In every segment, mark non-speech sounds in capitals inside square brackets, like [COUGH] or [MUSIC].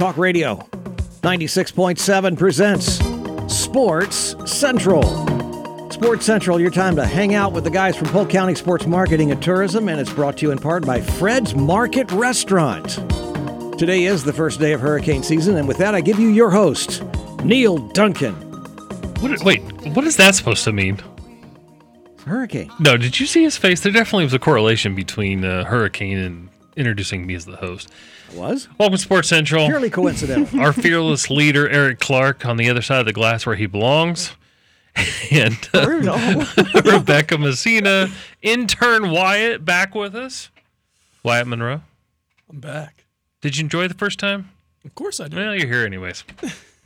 Talk Radio 96.7 presents Sports Central. Sports Central, your time to hang out with the guys from Polk County Sports Marketing and Tourism, and it's brought to you in part by Fred's Market Restaurant. Today is the first day of hurricane season, and with that, I give you your host, Neil Duncan. What, wait, what is that supposed to mean? Hurricane. No, did you see his face? There definitely was a correlation between uh, hurricane and introducing me as the host. Was? Welcome to Sports Central. Purely coincidental. [LAUGHS] Our fearless leader, Eric Clark, on the other side of the glass where he belongs. [LAUGHS] And uh, [LAUGHS] Rebecca Messina, intern Wyatt, back with us. Wyatt Monroe. I'm back. Did you enjoy the first time? Of course I do. Well, you're here anyways.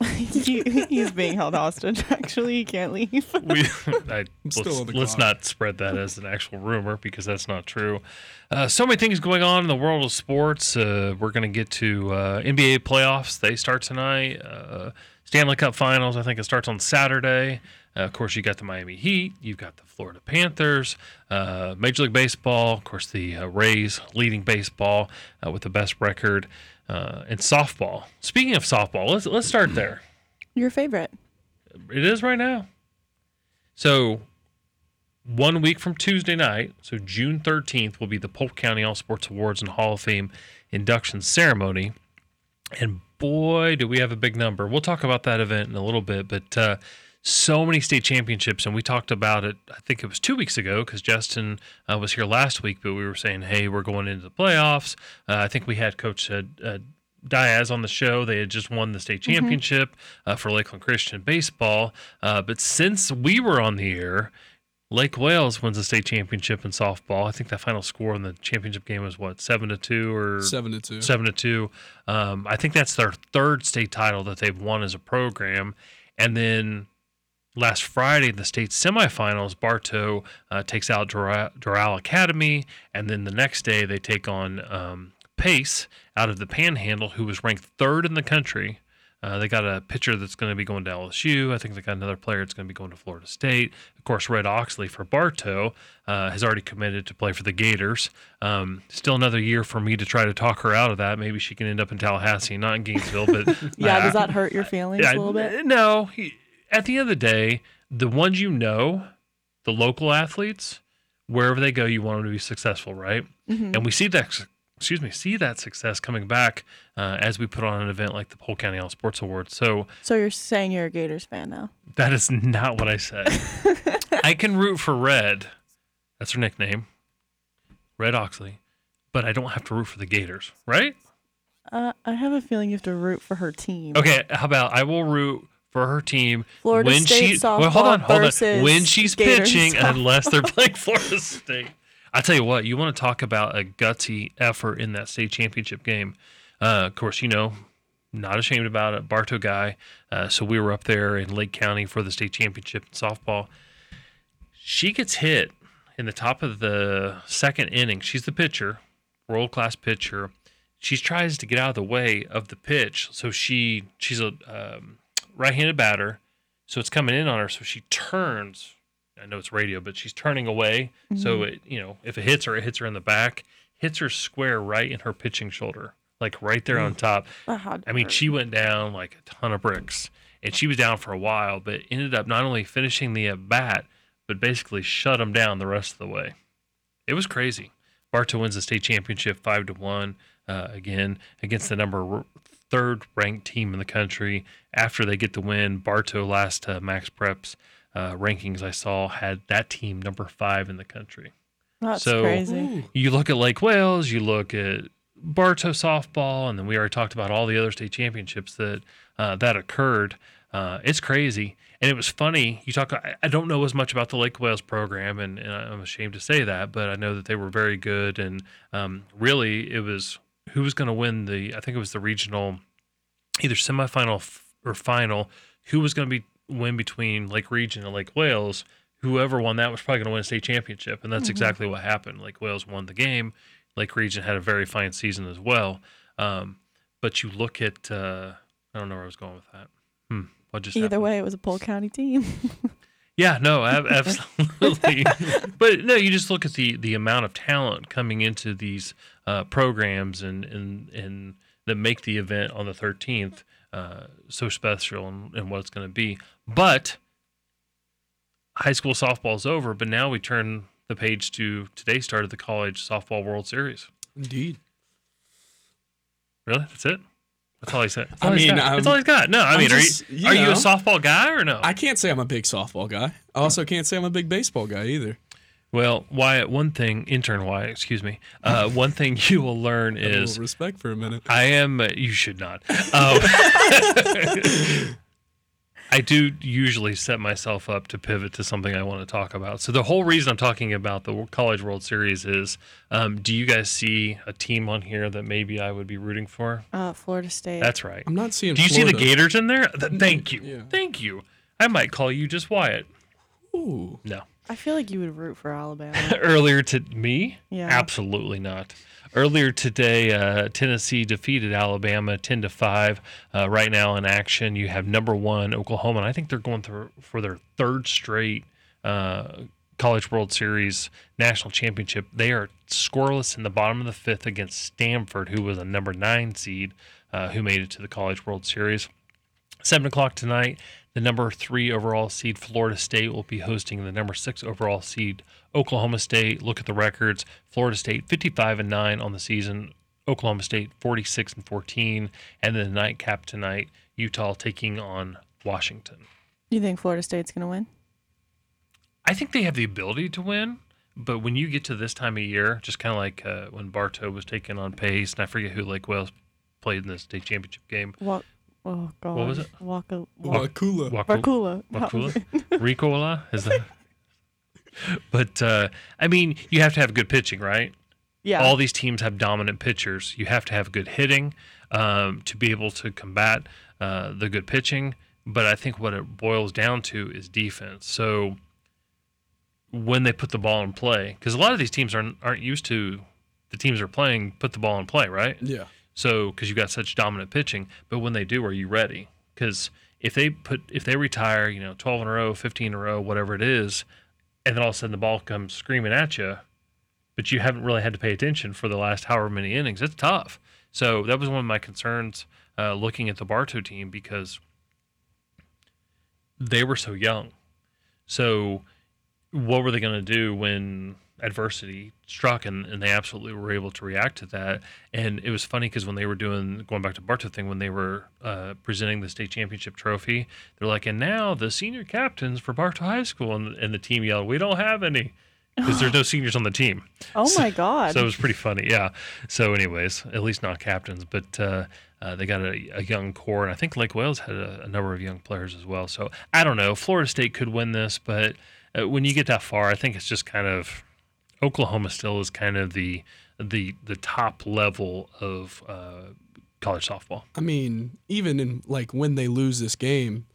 [LAUGHS] he, he's being held hostage. [LAUGHS] Actually, he can't leave. [LAUGHS] we, I, still let's, on let's not spread that as an actual rumor because that's not true. Uh, so many things going on in the world of sports. Uh, we're going to get to uh, NBA playoffs. They start tonight. Uh, Stanley Cup Finals. I think it starts on Saturday. Uh, of course, you got the Miami Heat. You've got the Florida Panthers. Uh, Major League Baseball. Of course, the uh, Rays leading baseball uh, with the best record. Uh, and softball. Speaking of softball, let's let's start there. Your favorite. It is right now. So, one week from Tuesday night, so June 13th, will be the Polk County All Sports Awards and Hall of Fame induction ceremony. And boy, do we have a big number. We'll talk about that event in a little bit, but uh, so many state championships. And we talked about it, I think it was two weeks ago, because Justin uh, was here last week, but we were saying, hey, we're going into the playoffs. Uh, I think we had Coach uh, uh, Diaz on the show. They had just won the state championship uh, for Lakeland Christian baseball. Uh, but since we were on the air, Lake Wales wins the state championship in softball. I think that final score in the championship game was what seven to two or Seven to two. seven to two. Um, I think that's their third state title that they've won as a program. And then last Friday, in the state semifinals, Bartow uh, takes out Doral, Doral Academy, and then the next day they take on um, Pace out of the Panhandle, who was ranked third in the country. Uh, they got a pitcher that's going to be going to LSU. I think they got another player that's going to be going to Florida State. Of course, Red Oxley for Bartow uh, has already committed to play for the Gators. Um, still another year for me to try to talk her out of that. Maybe she can end up in Tallahassee, not in Gainesville. But [LAUGHS] Yeah, does that hurt your feelings a little bit? No. He, at the end of the day, the ones you know, the local athletes, wherever they go, you want them to be successful, right? Mm-hmm. And we see that. Excuse me, see that success coming back uh, as we put on an event like the Polk County All Sports Awards. So So you're saying you're a Gators fan now? that is not what I said. [LAUGHS] I can root for Red. That's her nickname, Red Oxley, but I don't have to root for the Gators, right? Uh, I have a feeling you have to root for her team. Okay, how about I will root for her team Florida when State she well, hold on, hold on. When she's Gators pitching, softball. unless they're playing [LAUGHS] Florida State. I tell you what, you want to talk about a gutsy effort in that state championship game. Uh, of course, you know, not ashamed about it. Bartow guy. Uh, so we were up there in Lake County for the state championship in softball. She gets hit in the top of the second inning. She's the pitcher, world class pitcher. She tries to get out of the way of the pitch, so she she's a um, right-handed batter, so it's coming in on her. So she turns. I know it's radio, but she's turning away. So it you know if it hits her, it hits her in the back. Hits her square right in her pitching shoulder, like right there on top. That had to I mean, she went down like a ton of bricks, and she was down for a while, but ended up not only finishing the at bat, but basically shut him down the rest of the way. It was crazy. Bartow wins the state championship five to one uh, again against the number third ranked team in the country. After they get the win, Bartow last uh, Max Preps uh, rankings I saw had that team number five in the country. That's so- crazy. You look at Lake Wales, you look at Bartow softball, and then we already talked about all the other state championships that uh, that occurred. Uh, it's crazy, and it was funny. You talk. I, I don't know as much about the Lake Wales program, and, and I'm ashamed to say that, but I know that they were very good, and um, really, it was who was going to win the. I think it was the regional, either semifinal f- or final. Who was going to be win between Lake Region and Lake Wales? Whoever won that was probably going to win a state championship, and that's exactly what happened. Lake Wales won the game. Lake Region had a very fine season as well. Um, but you look at, uh, I don't know where I was going with that. Hmm, Either happened? way, it was a Polk County team. [LAUGHS] Yeah, no, [LAUGHS] absolutely. [LAUGHS] but no, you just look at the the amount of talent coming into these uh, programs and and and that make the event on the 13th uh, so special and, and what it's going to be. But high school softball is over, but now we turn the page to today started the college softball World Series. Indeed. Really? That's it? That's all he said. That's I all he's mean, got. That's I'm- all he's got. No, I I'm mean, just- are you, you are you a softball guy or no? I can't say I'm a big softball guy. I also can't say I'm a big baseball guy either. well, Wyatt, one thing, intern Wyatt, excuse me, uh, [LAUGHS] one thing you will learn Have a is little respect for a minute. I am. uh, You should not. Um, [LAUGHS] [LAUGHS] I do usually set myself up to pivot to something I want to talk about. So the whole reason I'm talking about the College World Series is: um, Do you guys see a team on here that maybe I would be rooting for? Uh, Florida State. That's right. I'm not seeing. Do you see the Gators in there? Th- thank you. Yeah. Thank you. I might call you just Wyatt. Ooh. No. I feel like you would root for Alabama. [LAUGHS] Earlier to me? Yeah. Absolutely not. Earlier today, uh, Tennessee defeated Alabama ten to five. Uh, right now in action, you have number one Oklahoma, and I think they're going through for their third straight uh, College World Series national championship. They are scoreless in the bottom of the fifth against Stanford, who was a number nine seed, uh, who made it to the College World Series. Seven o'clock tonight, the number three overall seed Florida State will be hosting the number six overall seed Oklahoma State. Look at the records: Florida State 55 and nine on the season, Oklahoma State 46 and 14, and then the nightcap tonight, Utah taking on Washington. you think Florida State's gonna win? I think they have the ability to win, but when you get to this time of year, just kind of like uh, when Bartow was taking on Pace, and I forget who Lake Wales played in the state championship game. Walk. Oh God. What was it? Waka. Walk. Wakulla. Waku- Wakulla. Wakulla? Ricola is that? [LAUGHS] But uh, I mean, you have to have good pitching, right? Yeah. All these teams have dominant pitchers. You have to have good hitting um, to be able to combat uh, the good pitching. But I think what it boils down to is defense. So when they put the ball in play, because a lot of these teams aren't aren't used to the teams are playing put the ball in play, right? Yeah. So, because you've got such dominant pitching, but when they do, are you ready? Because if they put, if they retire, you know, 12 in a row, 15 in a row, whatever it is, and then all of a sudden the ball comes screaming at you, but you haven't really had to pay attention for the last however many innings, it's tough. So that was one of my concerns uh, looking at the Bartow team because they were so young. So, what were they going to do when adversity struck and, and they absolutely were able to react to that. And it was funny because when they were doing going back to Bartow thing when they were uh, presenting the state championship trophy they're like and now the senior captains for Bartow High School and, and the team yelled we don't have any because there's no [LAUGHS] seniors on the team. Oh my God. so it was pretty funny yeah. So anyways at least not captains but uh, uh, they got a, a young core and I think Lake Wales had a, a number of young players as well. So I don't know. Florida State could win this but uh, when you get that far I think it's just kind of Oklahoma still is kind of the the the top level of uh, college softball. I mean, even in like when they lose this game,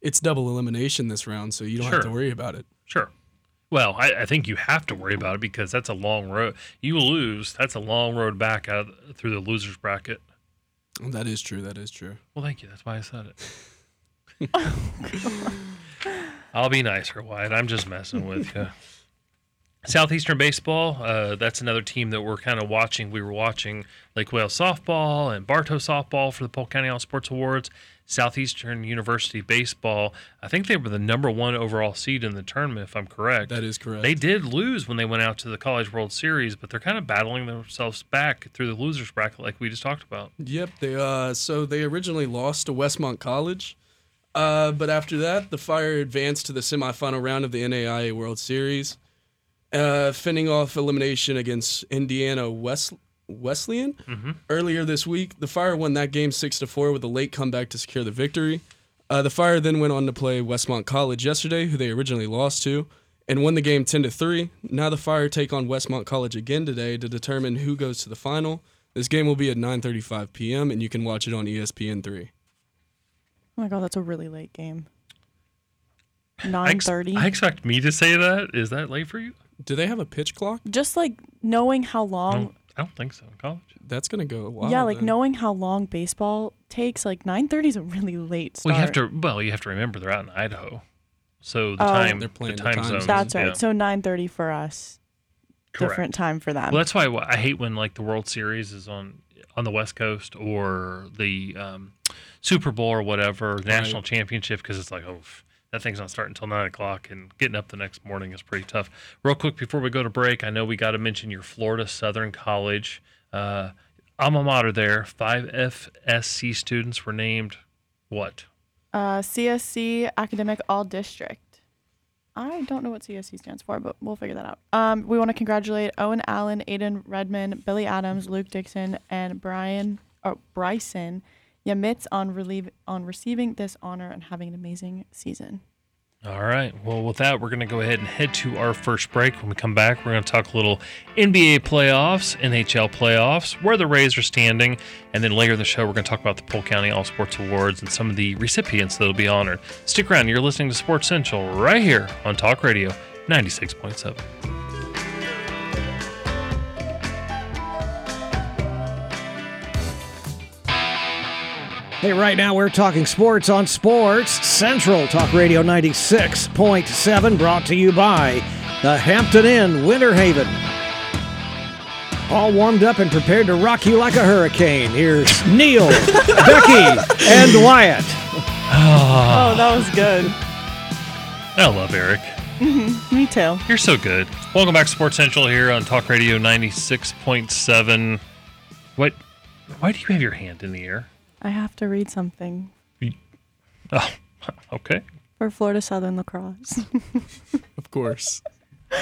it's double elimination this round, so you don't have to worry about it. Sure. Well, I, I think you have to worry about it because that's a long road. You lose, that's a long road back out through the losers bracket. That is true. That is true. Well, thank you. That's why I said it. [LAUGHS] I'll be nicer, Wyatt. I'm just messing with you. [LAUGHS] Southeastern baseball. Uh, that's another team that we're kind of watching. We were watching Lake Wales softball and Bartow softball for the Polk County All Sports Awards. Southeastern University baseball. I think they were the number one overall seed in the tournament, if I'm correct. That is correct. They did lose when they went out to the College World Series, but they're kind of battling themselves back through the losers bracket, like we just talked about. Yep. They uh so they originally lost to Westmont College. Uh, but after that, the Fire advanced to the semifinal round of the NAIA World Series, uh, fending off elimination against Indiana West Wesleyan earlier this week. The Fire won that game six to four with a late comeback to secure the victory. Uh, the Fire then went on to play Westmont College yesterday, who they originally lost to, and won the game ten to three. Now the Fire take on Westmont College again today to determine who goes to the final. This game will be at 9:35 p.m. and you can watch it on ESPN three. oh my God, that's a really late game. I ex- I expect me to say that. Is that late for you? Do they have a pitch clock? Just like knowing how long. don't, I don't think so in college. That's gonna go a while. yeah, like then. knowing how long baseball takes. Like nine thirty is a really late start. Well, you have to. Well, you have to remember they're out in Idaho, so the Oh. time They're playing the the time time zones. That's right. yeah, So nine thirty for us. correct. Different time for them. Well, that's why I hate when like the World Series is on on the West Coast or the um, Super Bowl or whatever national championship because it's like oh f- that thing's not starting until nine o'clock and getting up the next morning is pretty tough. Real quick before we go to break, I know we got to mention your Florida Southern College uh, alma mater there. Five FSC students were named what? Uh, CSC Academic All District. I don't know what CSC stands for, but we'll figure that out. Um, we want to congratulate Owen Allen, Aiden Redman, Billy Adams, Luke Dixon, and Brian or Bryson Yamitz on relieve on receiving this honor and having an amazing season. All right. Well, with that, we're going to go ahead and head to our first break. When we come back, we're going to talk a little NBA playoffs, NHL playoffs, where the Rays are standing, and then later in the show, we're going to talk about the Polk County All Sports Awards and some of the recipients that will be honored. Stick around. You're listening to Sports Central right here on Talk Radio 96.7. Hey, right now we're talking sports on Sports Central Talk Radio 96.7, brought to you by the Hampton Inn, Winter Haven. All warmed up and prepared to rock you like a hurricane. Here's Neil, [LAUGHS] Becky, and Wyatt. Ah. Oh, that was good. I love Eric. Mm-hmm. Me too. You're so good. Welcome back to Sports Central here on Talk Radio 96.7. What? Why do you have your hand in the air? I have to read something Oh, [LAUGHS] okay. for Florida Southern Lacrosse. [LAUGHS] Of course.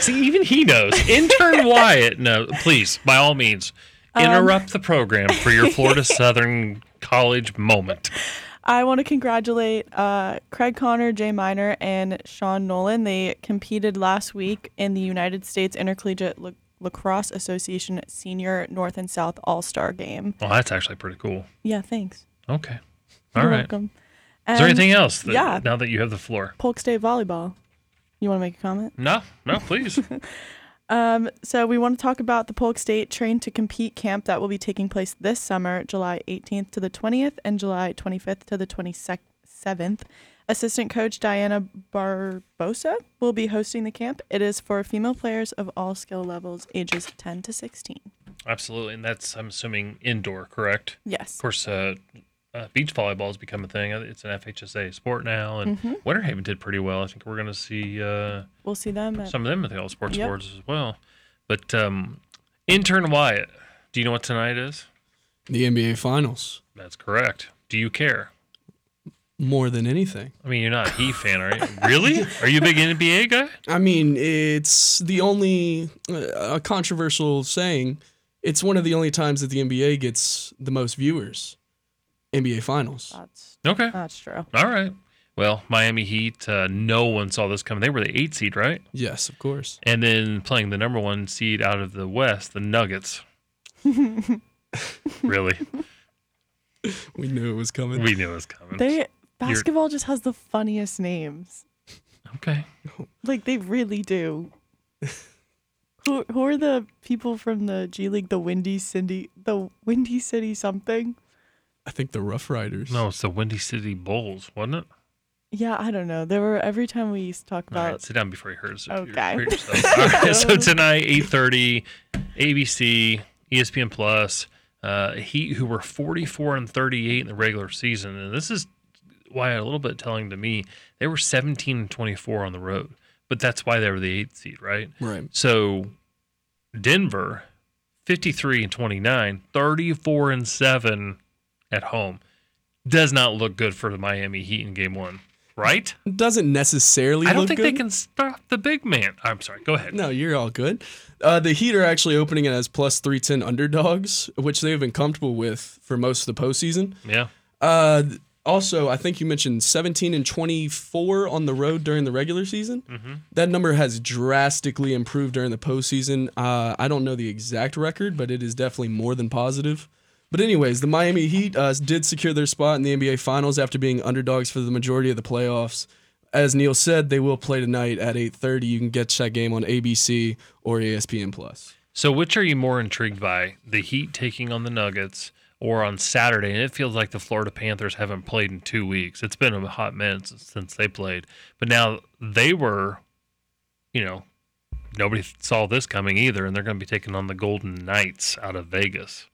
See, even he knows. Intern [LAUGHS] Wyatt, no, please, by all means, interrupt the program for your Florida Southern College moment. I want to congratulate uh, Craig Connor, Jay Miner, and Sean Nolan. They competed last week in the United States Intercollegiate Lacrosse Association Senior North and South All Star Game. Well, that's actually pretty cool. Yeah, thanks. Okay. All You're right. welcome. Is there And anything else? That, yeah. Now that you have the floor. Polk State Volleyball. You want to make a comment? No, no, please. [LAUGHS] Um, so we want to talk about the Polk State Train to Compete camp that will be taking place this summer, July 18th to the 20th and July 25th to the 27th. Assistant coach Diana Barbosa will be hosting the camp. It is for female players of all skill levels, ages 10 to 16. Absolutely. And that's, I'm assuming, indoor, correct? Yes. Of course, uh, uh, beach volleyball has become a thing. Uh, It's an FHSA sport now, and Winter Haven did pretty well. I think we're going to see uh, We'll see them. At, some of them at the All Sports Yep. Awards as well. But um, intern Wyatt, do you know what tonight is? The NBA Finals. That's correct. Do you care? More than anything. I mean, you're not a Heat fan, are you? Really? Are you a big NBA guy? I mean, it's the only uh, a controversial saying. It's one of the only times that the NBA gets the most viewers. NBA Finals. that's, Okay. that's true. All right. Well, Miami Heat, uh, no one saw this coming. They were the eight seed, right? Yes, of course. And then playing the number one seed out of the West, the Nuggets. [LAUGHS] really? [LAUGHS] We knew it was coming. We knew it was coming. They Basketball just has the funniest names. okay. Like they really do. who who are the people from the G League? The Windy Cindy, the Windy City something. I think the Rough Riders. No, it's the Windy City Bulls, wasn't it? Yeah, I don't know. There were every time we used to talk about. All right, about. sit down before you hurt us. Okay. Hurt [LAUGHS] yourself. All right, so tonight, eight thirty, ABC, ESPN Plus. Uh, Heat, who were forty-four and thirty-eight in the regular season, and this is why a little bit telling to me they were seventeen and twenty-four on the road, but that's why they were the eighth seed, right? Right. So Denver, 53 and 29, 34 and 7 at home. Does not look good for the Miami Heat in game one, right? Doesn't necessarily I don't think good. they can stop the big man. I'm sorry. Go ahead. No, you're all good. Uh, the Heat are actually opening it as plus 310 underdogs, which they've been comfortable with for most of the postseason. Yeah. Uh, also, I think you mentioned 17 and 24 on the road during the regular season. That number has drastically improved during the postseason. Uh, I don't know the exact record, but it is definitely more than positive. But anyways, the Miami Heat uh, did secure their spot in the NBA Finals after being underdogs for the majority of the playoffs. As Neil said, they will play tonight at 8:30. You can catch that game on ABC or ESPN Plus. So, which are you more intrigued by? The Heat taking on the Nuggets or on Saturday? And it feels like the Florida Panthers haven't played in two weeks. It's been a hot minute since, they played. But now they were, you know, nobody saw this coming either. And they're going to be taking on the Golden Knights out of Vegas.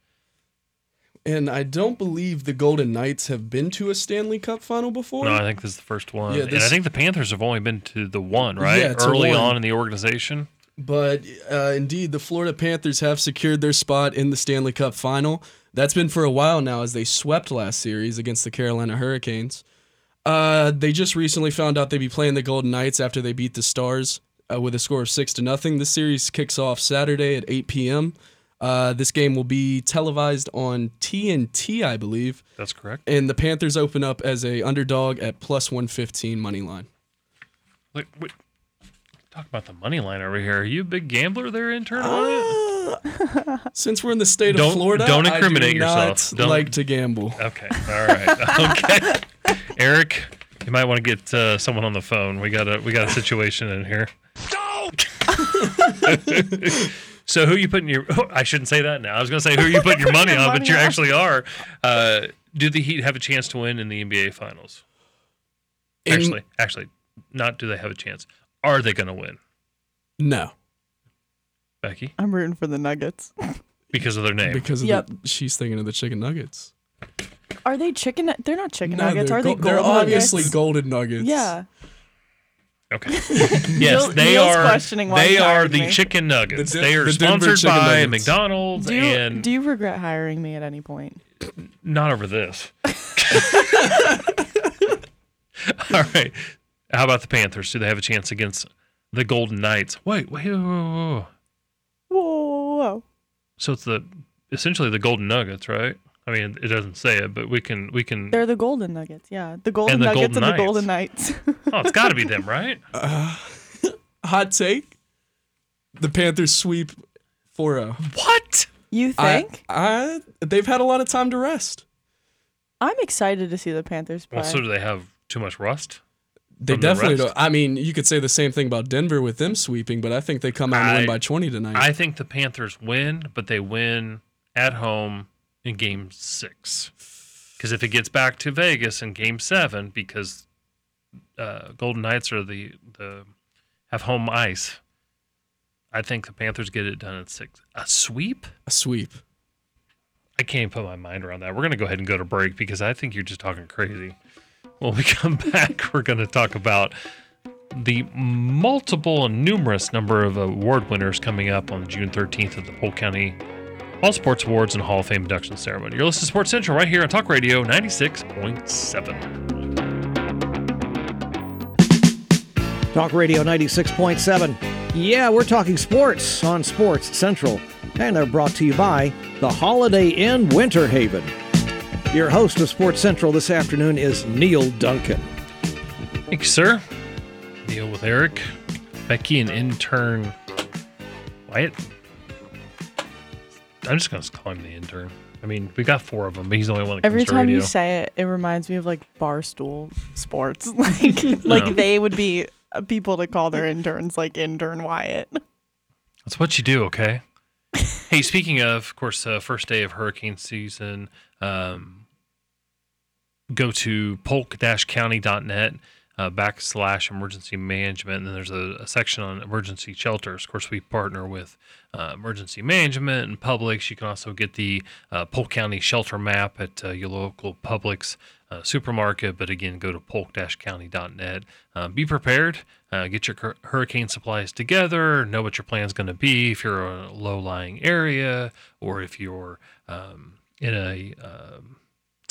and I don't believe the Golden Knights have been to a Stanley Cup final before. No, I think this is the first one. Yeah, and I think the Panthers have only been to the one, right? Yeah, Early one. on in the organization. But uh, indeed, the Florida Panthers have secured their spot in the Stanley Cup final. That's been for a while now as they swept last series against the Carolina Hurricanes. Uh, they just recently found out they'd be playing the Golden Knights after they beat the Stars uh, with a score of six to nothing. This series kicks off Saturday at 8 p.m. Uh, this game will be televised on TNT, I believe, That's correct. and the Panthers open up as a underdog at plus 115 money line. Wait, wait. Talk about the money line over here. Are you a big gambler there, intern? it? [LAUGHS] Since we're in the state Don't- of Florida, don't incriminate do yourself. Don't- like to gamble. Okay. All right. [LAUGHS] Okay. Eric, you might want to get uh, someone on the phone. We got a we got a situation in here. so who you putting your? oh, I shouldn't say that now. I was going to say who are you putting your money on, but you on. actually are. Uh, do the Heat have a chance to win in the NBA Finals? In- Actually, actually, not. Do they have a chance? Are they going to win, no, Becky? I'm rooting for the Nuggets. [LAUGHS] Because of their name. because of Yep. the, she's thinking of the chicken nuggets. Are they chicken? They're not chicken No, nuggets. they're, Are they go- they're obviously nuggets? golden nuggets. Yeah. Okay. [LAUGHS] Yes, Neil- they Neil's are. questioning why They he are hired the me. chicken nuggets. The Den- they are the Denver sponsored chicken by nuggets. McDonald's Do you and do you regret hiring me at any point? not over this. [LAUGHS] All right. How about the Panthers? Do they have a chance against the Golden Knights? Wait, wait, wait, wait, wait. Whoa, whoa, whoa. So it's the essentially the Golden Nuggets, right? I mean, it doesn't say it, but we can we can. They're the golden nuggets. Yeah, the golden the nuggets Golden and the golden knights. Oh, it's got to be them, right? [LAUGHS] Uh, hot take: the Panthers sweep 4-0. What? you I, think? I, they've had a lot of time to rest. I'm excited to see the Panthers play. Well, so do they have too much rust? They From the definitely don't. I mean, you could say the same thing about Denver with them sweeping, but I think they come out and I- win by 20 tonight. I think the Panthers win, but they win at home in Game Six. Because if it gets back to Vegas in Game Seven, because uh, Golden Knights are the the have home ice, I think the Panthers get it done in six. A sweep? a sweep. I can't even put my mind around that. We're gonna go ahead and go to break because I think you're just talking crazy. When we [LAUGHS] come back, we're gonna talk about the multiple and numerous number of award winners coming up on June 13th at the Polk County All Sports Awards and Hall of Fame induction ceremony. You're listening to Sports Central right here on Talk Radio 96.7. Talk Radio 96.7. Yeah, we're talking sports on Sports Central. And they're brought to you by the Holiday Inn Winter Haven. Your host of Sports Central this afternoon is Neil Duncan. Thank you, sir. Neil with Eric, Becky, and intern Wyatt. I'm just gonna call him the intern. I mean, we got four of them, but he's the only one that Every comes to time radio. you say it, it reminds me of like barstool sports. [LAUGHS] like like No. they would be uh, people to call their interns like intern Wyatt. That's what you do, okay? hey, speaking of, of course, uh, first day of hurricane season, um, go to polk-county.net uh, backslash emergency management, and then there's a, a section on emergency shelters. Of course, we partner with uh, emergency management and Publix. You can also get the uh, Polk County shelter map at uh, your local Publix uh, supermarket. But again, go to polk-county.net. Uh, be prepared. Get your hurricane supplies together. Know what your plan's going to be if you're in a low-lying area or if you're um, in a um,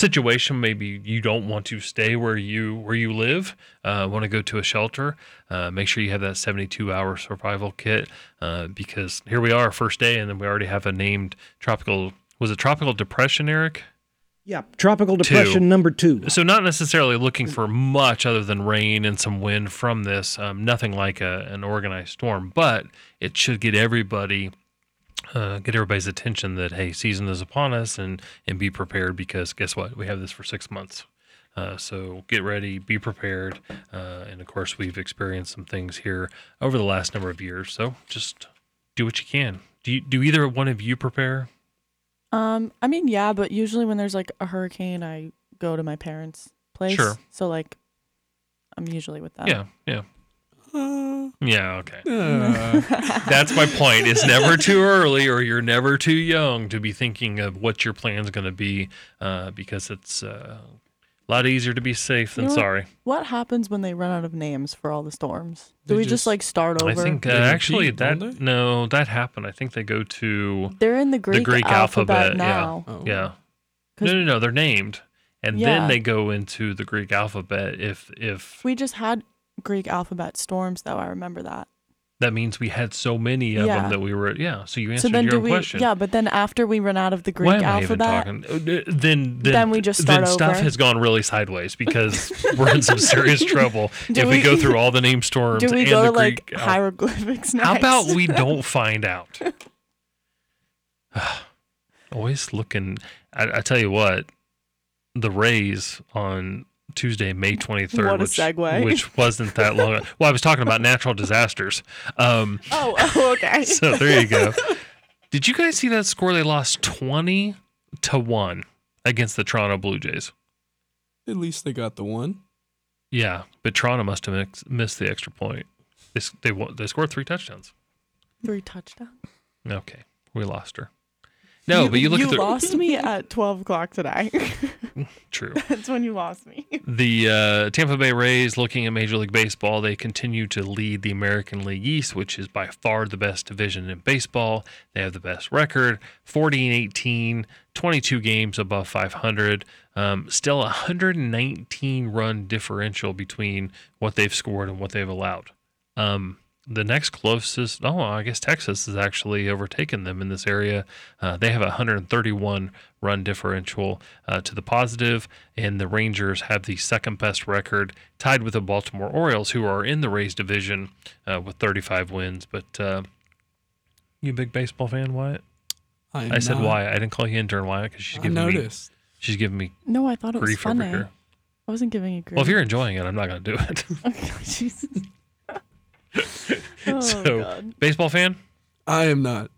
situation maybe you don't want to stay where you where you live uh, want to go to a shelter uh, make sure you have that 72 hour survival kit uh, because here we are first day and then we already have a named tropical was it tropical depression eric Yeah, tropical depression number two. so not necessarily looking for much other than rain and some wind from this um, nothing like a, an organized storm but it should get everybody uh, get everybody's attention that hey season is upon us and and be prepared because guess what we have this for six months uh, so get ready be prepared uh, and of course we've experienced some things here over the last number of years so just do what you can do you, do either one of you prepare Um, I mean, yeah, but usually when there's like a hurricane, I go to my parents' place. Sure. So like, I'm usually with them. yeah yeah [LAUGHS] Yeah, okay. Uh, [LAUGHS] That's my point. It's never too early or you're never too young to be thinking of what your plan's going to be uh, because it's uh, a lot easier to be safe than You know sorry. What happens when they run out of names for all the storms? Do They we just, just- like start over? I think uh, actually repeat, don't that no, that happened. I think they go to they're in the Greek, Greek alphabet, alphabet, yeah. oh. yeah. 'Cause- No, no, no, they're named. And Yeah. then they go into the Greek alphabet if if We just had Greek alphabet storms, though. I remember that. that means we had so many of Yeah. them that we were yeah, so you So answered then, your do we? question. Yeah, but then after we run out of the Greek Why am I even alphabet, talking? Uh, Then, then, Then we just then start stuff over. has gone really sideways because [LAUGHS] we're in some serious trouble Do if we, we- go through all the name [LAUGHS] storms do we and go the like Greek. hieroglyphics next? How about we don't [LAUGHS] find out? [SIGHS] Always looking. I, I tell you what, the Rays on Tuesday, May twenty [LAUGHS] third, What a which, segue. which wasn't that long. Well, I was talking about natural disasters. Um, [LAUGHS] Oh, oh, okay. [LAUGHS] so there you go. Did you guys see that score? They lost twenty to one against the Toronto Blue Jays. At least they got the one. Yeah, but Toronto must have mix, missed the extra point. They they they scored three touchdowns. Three touchdowns. Okay, we lost her. No, but you look you at the lost me at twelve o'clock today. True. [LAUGHS] That's when you lost me. [LAUGHS] The uh, Tampa Bay Rays, looking at Major League Baseball, they continue to lead the American League East, which is by far the best division in baseball. They have the best record 40 and 18, 22 games above 500. Um, still a 119 run differential between what they've scored and what they've allowed. Um, the next closest, oh, I guess Texas has actually overtaken them in this area. Uh, they have a 131 run differential uh, to the positive, and the Rangers have the second best record, tied with the Baltimore Orioles, who are in the Rays division uh, with 35 wins. But uh, you a big baseball fan, Wyatt? I, am I said not. Wyatt. I didn't call you intern Wyatt because she's I giving me she's giving me No, I thought it was grief over funny. I wasn't giving you grief. Well, if you're enjoying it, I'm not going to do it. [LAUGHS] okay, Jesus. [LAUGHS] oh So- God. baseball fan? I am not.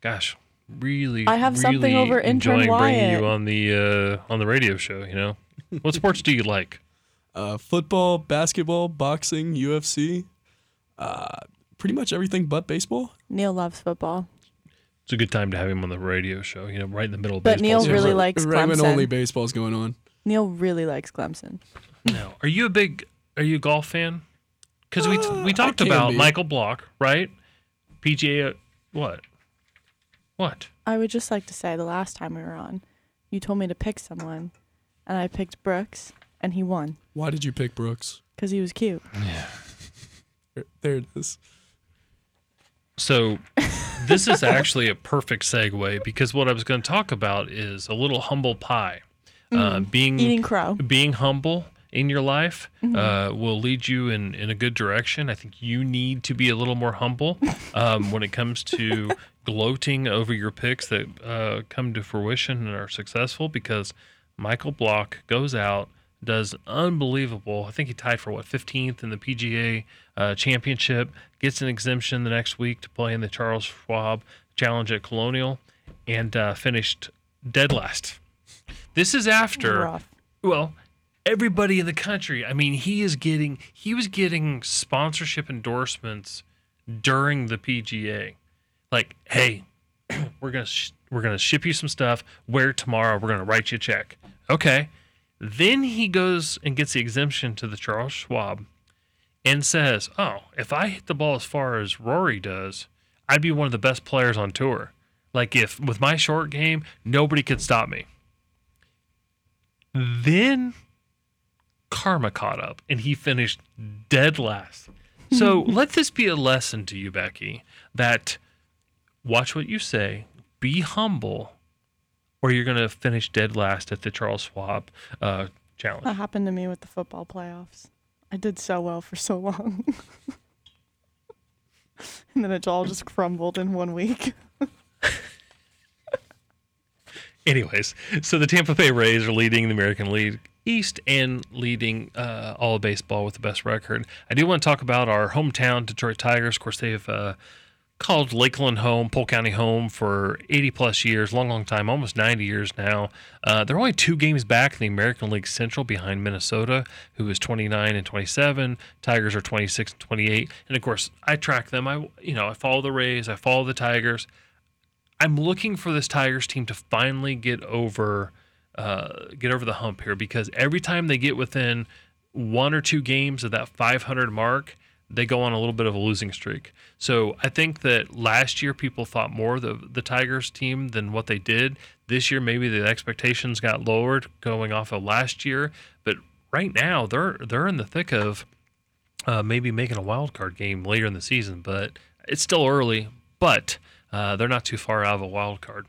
Gosh, really. I have something really over intern enjoying bringing Wyatt. you on the uh, on the radio show. You know, what sports do you like? [LAUGHS] Uh, football, basketball, boxing, UFC, uh, pretty much everything but baseball. Neil loves football, It's a good time to have him on the radio show. You know, right in the middle of But baseball. Neil season. really right- likes right when Clemson. only baseball's going on. Neil really likes Clemson. No. Are you a big? Are you a golf fan? Because we Uh, we talked about be. Michael Block, right? PGA. uh, What? What? I would just like to say the last time we were on, you told me to pick someone, and I picked Brooks, and he won Why did you pick Brooks? because he was cute. [LAUGHS] There, there it is. So this is actually a perfect segue because what I was going to talk about is a little humble pie. Uh, being Eating crow. being humble in your life Mm-hmm. uh, will lead you in, in a good direction. I think you need to be a little more humble um, when it comes to [LAUGHS] gloating over your picks that uh, come to fruition and are successful because Michael Block goes out, does unbelievable. I think he tied for what, 15th in the PGA uh, championship, gets an exemption the next week to play in the Charles Schwab Challenge at Colonial, and uh, finished dead last. This is after Rough. well, everybody in the country. I mean, he is getting he was getting sponsorship endorsements during the PGA. Like, hey, [CLEARS THROAT] we're gonna sh- we're gonna ship you some stuff. Where tomorrow? We're gonna write you a check. Okay. Then he goes and gets the exemption to the Charles Schwab, and says, "Oh, if I hit the ball as far as Rory does, I'd be one of the best players on tour. Like if with my short game, nobody could stop me." Then karma caught up and he finished dead last. So [LAUGHS] let this be a lesson to you, Becky, that watch what you say, be humble, or you're going to finish dead last at the Charles Schwab uh, challenge. That happened to me with the football playoffs. I did so well for so long. [LAUGHS] and then it all just crumbled in one week. [LAUGHS] Anyways, so the Tampa Bay Rays are leading the American League East and leading uh, all of baseball with the best record. I do want to talk about our hometown Detroit Tigers. Of course, they've uh, called Lakeland home, Polk County home for 80 plus years, long, long time, almost 90 years now. Uh, they're only two games back in the American League Central behind Minnesota, who is 29 and 27. Tigers are 26 and 28. And of course, I track them. I, you know, I follow the Rays, I follow the Tigers. I'm looking for this Tigers team to finally get over, uh, get over the hump here because every time they get within one or two games of that 500 mark, they go on a little bit of a losing streak. So I think that last year people thought more of the, the Tigers team than what they did. This year, maybe the expectations got lowered going off of last year. But right now, they're they're in the thick of uh, maybe making a wild card game later in the season. But it's still early. But uh, they're not too far out of a wild card.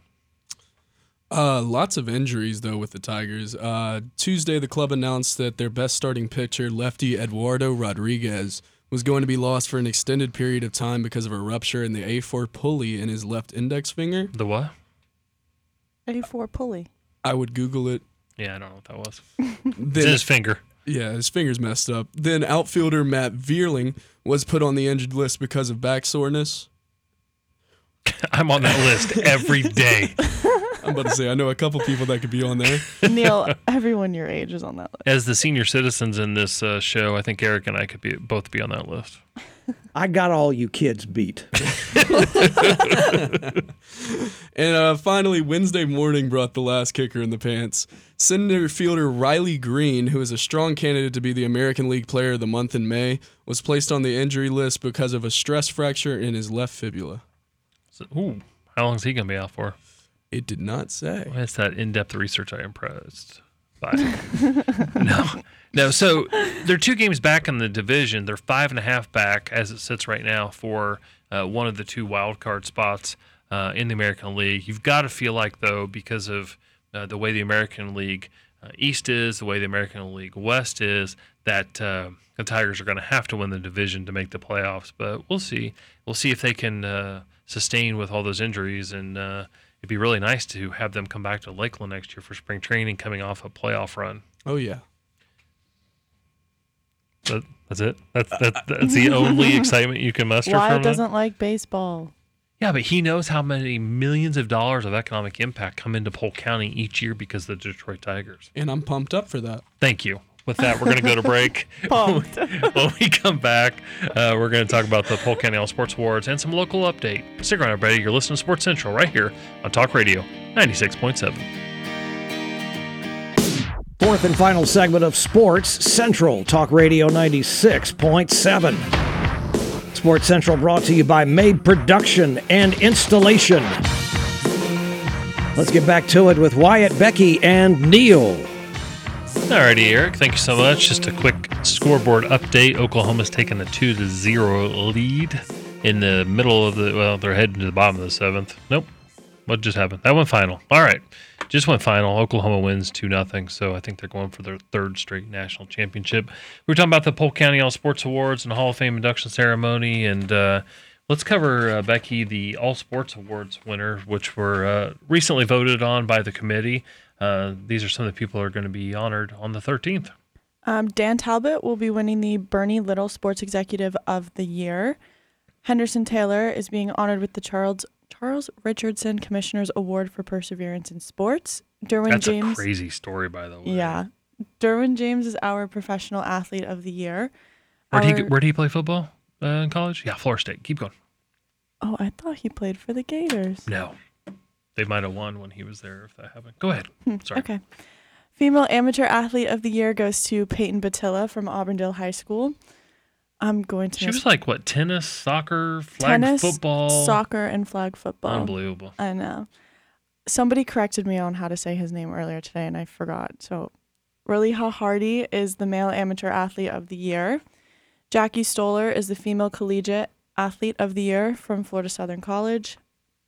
Uh, lots of injuries though with the Tigers. Uh, Tuesday, the club announced that their best starting pitcher, lefty Eduardo Rodriguez, was going to be lost for an extended period of time because of a rupture in the A4 pulley in his left index finger. The what? A4 pulley. I would Google it. Yeah, I don't know what that was. [LAUGHS] It's Then, in his finger. yeah, his finger's messed up. Then outfielder Matt Vierling was put on the injured list because of back soreness. [LAUGHS] I'm on that list every day. [LAUGHS] I'm about to say I know a couple people that could be on there. [LAUGHS] Neil, everyone your age is on that list. As the senior citizens in this uh, show, I think Eric and I could be both be on that list. [LAUGHS] I got all you kids beat. [LAUGHS] And uh, finally, Wednesday morning brought the last kicker in the pants. Center fielder Riley Greene, who is a strong candidate to be the American League Player of the Month in May, was placed on the injury list because of a stress fracture in his left fibula. So, ooh, how long is he going to be out for? It did not say. That's that in-depth research I impressed [LAUGHS] no, no. So they're two games back in the division. They're five and a half back as it sits right now for uh, one of the two wild card spots uh, in the American League. You've got to feel like though, because of uh, the way the American League uh, East is, the way the American League West is, that uh, the Tigers are going to have to win the division to make the playoffs. But we'll see. We'll see if they can uh, sustain with all those injuries and. Uh, It'd be really nice to have them come back to Lakeland next year for spring training, coming off a playoff run. Oh, yeah. That, that's it. That's that's, that's the [LAUGHS] only excitement you can muster Wyatt from doesn't like baseball. Yeah, but he knows how many millions of dollars of economic impact come into Polk County each year because of the Detroit Tigers. And I'm pumped up for that. Thank you. With that, we're going to go to break. [LAUGHS] [LAUGHS] Pumped. [LAUGHS] when we come back, uh, we're going to talk about the Polk County All Sports Awards and some local update. Stick around, everybody. You're listening to Sports Central right here on Talk Radio 96.7. Fourth and final segment of Sports Central, Talk Radio 96.7. Sports Central brought to you by Made Production and Installation. Let's get back to it with Wyatt, Becky, and Neil. Alrighty, Eric. Thank you so much. Just a quick scoreboard update. Oklahoma's taken a two to zero lead in the middle of the. Well, they're heading to the bottom of the seventh. Nope. What just happened? That went final. All right, just went final. Oklahoma wins two nothing. So I think they're going for their third straight national championship. We were talking about the Polk County All Sports Awards and Hall of Fame induction ceremony, and uh, let's cover uh, Becky the All Sports Awards winner, which were uh, recently voted on by the committee. Uh, these are some of the people who are going to be honored on the 13th. Um, Dan Talbot will be winning the Bernie Little Sports Executive of the Year. Henderson Taylor is being honored with the Charles Charles Richardson Commissioner's Award for Perseverance in Sports. Derwin That's James. a crazy story, by the way. Yeah. Derwin James is our Professional Athlete of the Year. Where did he Where did he play football uh, in college? Yeah, Florida State. Keep going. Oh, I thought he played for the Gators. No, they might have won when he was there. If that happened, go ahead. Hmm, Sorry. Okay. Female Amateur Athlete of the Year goes to Peyton Batilla from Auburndale High School. I'm going to She miss was like what? Tennis, soccer, flag tennis, football, soccer, and flag football. Unbelievable. I know. Somebody corrected me on how to say his name earlier today, and I forgot. So, Raleigha Hardy is the male amateur athlete of the year. Jackie Stoller is the female collegiate athlete of the year from Florida Southern College.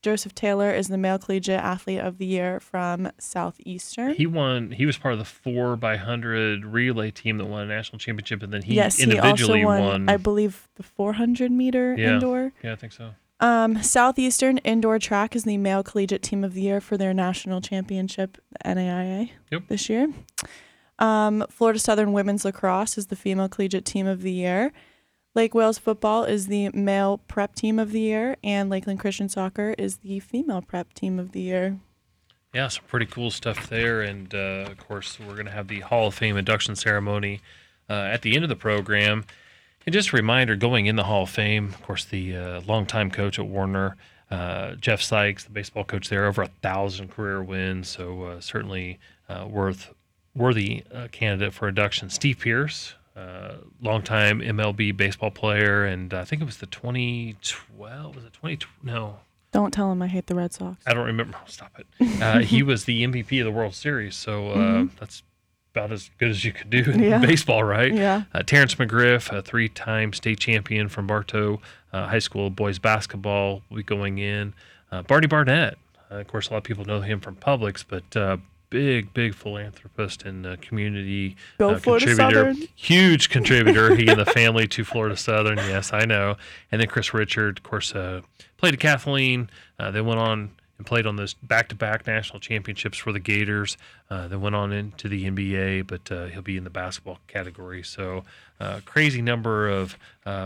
Joseph Taylor is the male collegiate athlete of the year from Southeastern. He won. He was part of the four by hundred relay team that won a national championship, and then he yes, he also won, won. I believe, the 400 meter Yeah. indoor. yeah, I think so. Um, Southeastern Indoor Track is the male collegiate team of the year for their national championship, the NAIA, Yep. this year. Um, Florida Southern Women's Lacrosse is the female collegiate team of the year. Lake Wales football is the male prep team of the year, and Lakeland Christian soccer is the female prep team of the year. Yeah, some pretty cool stuff there. And uh, of course, we're going to have the Hall of Fame induction ceremony uh, at the end of the program. And just a reminder going in the Hall of Fame, of course, the uh, longtime coach at Warner, uh, Jeff Sykes, the baseball coach there, over a thousand career wins. So uh, certainly uh, worth worthy candidate for induction. Steve Pearce, uh, longtime MLB baseball player, and I think it was the 2012. Was it 20? No, don't tell him I hate the Red Sox. I don't remember. Oh, [LAUGHS] stop it. Uh, he [LAUGHS] was the MVP of the World Series, so uh, mm-hmm. that's about as good as you could do in yeah. [LAUGHS] baseball, right? Yeah. Uh, Terrence McGriff, a three-time state champion from Bartow uh, High School boys basketball, will be going in. Uh, Barney Barnett, uh, of course, a lot of people know him from Publix, but big, big philanthropist and uh, community uh, contributor. Huge [LAUGHS] contributor, he and the family to Florida Southern. Yes, I know. And then Chris Richard, of course, uh, played at Kathleen. Uh, they went on and played on those back-to-back national championships for the Gators. Uh, then went on into the NBA, but uh, he'll be in the basketball category. So, crazy number of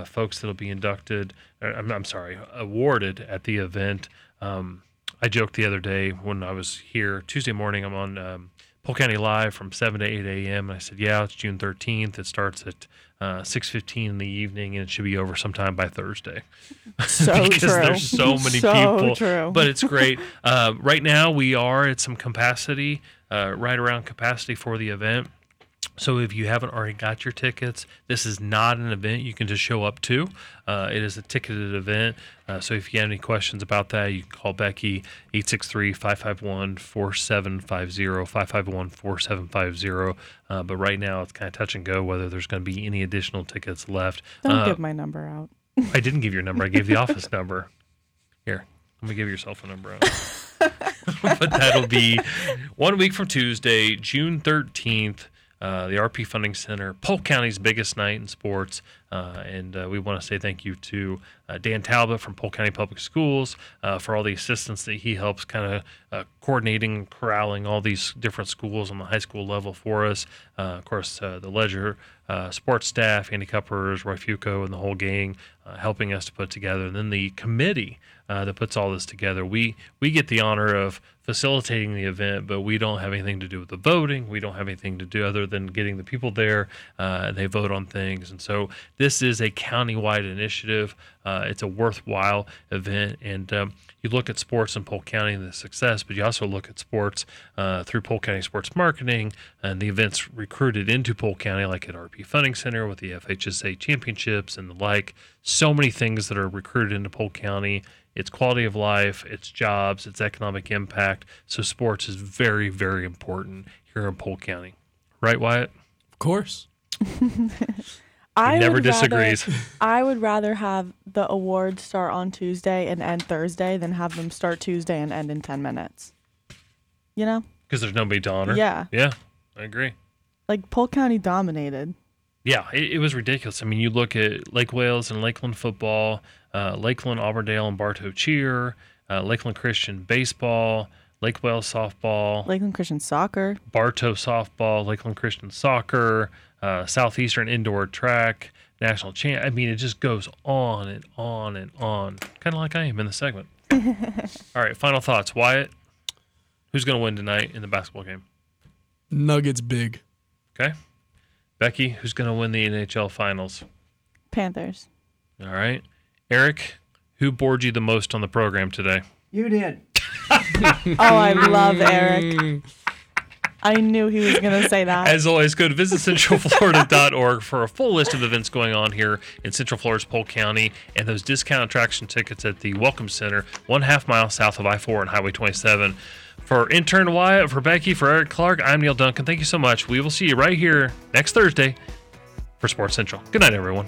folks that'll be inducted. I'm, I'm, sorry, awarded at the event. Um, I joked the other day when I was here Tuesday morning. I'm on um, Polk County Live from 7 to 8 a.m. And I said, "Yeah, it's June 13th. It starts at uh, 6:15 in the evening, and it should be over sometime by Thursday." So [LAUGHS] because true. there's so many so people. True. But it's [LAUGHS] great. Uh, right now, we are at some capacity, uh, right around capacity for the event. So if you haven't already got your tickets, this is not an event you can just show up to. Uh, it is a ticketed event. Uh, so if you have any questions about that, you can call Becky 863-551-4750, 551-4750. Uh, but right now it's kind of touch and go whether there's going to be any additional tickets left. Don't uh, give my number out. I didn't give your number. I gave the [LAUGHS] office number. Here, let me give your cell phone number out. [LAUGHS] but that'll be one week from Tuesday, June 13th. Uh, the RP Funding Center, Polk County's biggest night in sports. Uh, and uh, we want to say thank you to uh, Dan Talbot from Polk County Public Schools uh, for all the assistance that he helps kind of uh, coordinating, corralling all these different schools on the high school level for us. of course, the Ledger sports staff, Andy Cuppers, Roy Fuoco, and the whole gang helping us to put together. And then the committee that puts all this together. We we get the honor of facilitating the event, but we don't have anything to do with the voting. We don't have anything to do other than getting the people there. They vote on things, and so this is a county-wide initiative. Uh, it's a worthwhile event, and um, you look at sports in Polk County and the success, but you also look at sports uh, through Polk County Sports Marketing and the events recruited into Polk County, like at RP Funding Center with the FHSAA Championships and the like. So many things that are recruited into Polk County it's quality of life, it's jobs, it's economic impact. So sports is very, very important here in Polk County. Right, Wyatt? Of course. [LAUGHS] I never disagrees. Rather, [LAUGHS] I would rather have the awards start on Tuesday and end Thursday than have them start Tuesday and end in 10 minutes. You know? Because there's nobody to honor. Yeah. Yeah, I agree. Like Polk County dominated. Yeah, it, it was ridiculous. I mean, you look at Lake Wales and Lakeland football uh, Lakeland, Auburndale, and Bartow cheer, uh, Lakeland Christian baseball, Lake Wales softball, Lakeland Christian soccer, Bartow softball, Lakeland Christian soccer, uh, Southeastern indoor track, national champ. I mean, it just goes on and on and on, kind of like I am in the segment. [LAUGHS] All right, final thoughts, Wyatt. Who's going to win tonight in the basketball game? Nuggets big. Okay. Becky, who's going to win the NHL finals? Panthers. All right. Eric, who bored you the most on the program today? You did. [LAUGHS] oh, I love Eric. I knew he was going to say that. As always, go to visitcentralflorida.org for a full list of events going on here in Central Florida's Polk County and those discount attraction tickets at the Welcome Center, one half mile south of I 4 and Highway 27. For intern Wyatt, for Becky, for Eric Clark, I'm Neil Duncan. Thank you so much. We will see you right here next Thursday for Sports Central. Good night, everyone.